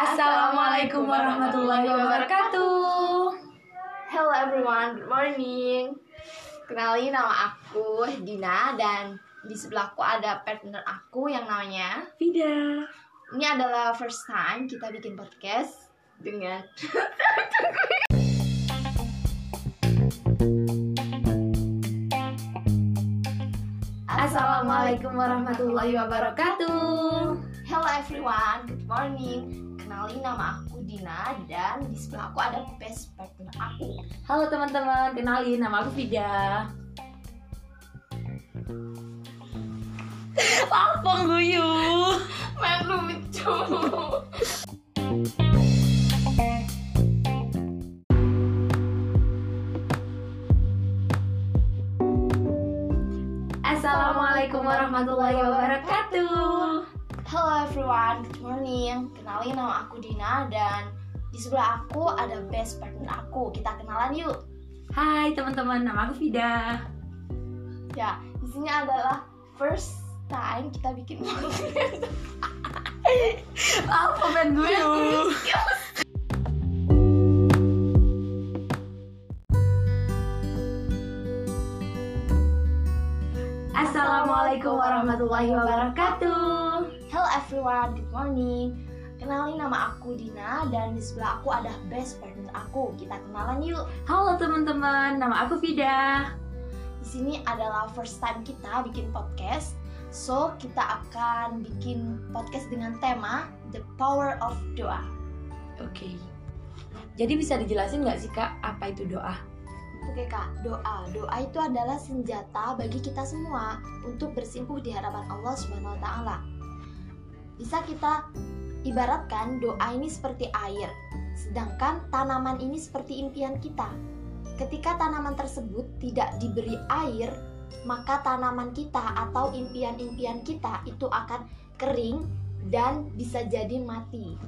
Assalamualaikum warahmatullahi wabarakatuh. Hello everyone, good morning. Kenalin nama aku Dina dan di sebelahku ada partner aku yang namanya Vida. Ini adalah first time kita bikin podcast dengan Assalamualaikum warahmatullahi wabarakatuh. Hello everyone, good morning. Kenalin nama aku Dina dan di sebelahku ada best partner aku. Halo teman-teman, kenalin nama aku Vida. Apa guyu? Main lucu. Assalamualaikum warahmatullahi wabarakatuh. Hello everyone, good morning. Kenalin nama aku Dina dan di sebelah aku ada best partner aku. Kita kenalan yuk. Hai teman-teman, nama aku Vida. Ya, di sini adalah first time kita bikin podcast. Apa main guyu? Assalamualaikum warahmatullahi wabarakatuh. Everyone, good morning. Kenalin nama aku Dina dan di sebelah aku ada best partner aku. Kita kenalan yuk. Halo teman-teman, nama aku Vida. Di sini adalah first time kita bikin podcast. So, kita akan bikin podcast dengan tema The Power of Doa. Oke. Jadi bisa dijelasin nggak sih kak apa itu doa? Oke kak, doa. Doa itu adalah senjata bagi kita semua untuk bersimpuh di hadapan Allah Subhanahu wa taala. Bisa kita ibaratkan doa ini seperti air, sedangkan tanaman ini seperti impian kita. Ketika tanaman tersebut tidak diberi air, maka tanaman kita atau impian-impian kita itu akan kering dan bisa jadi mati.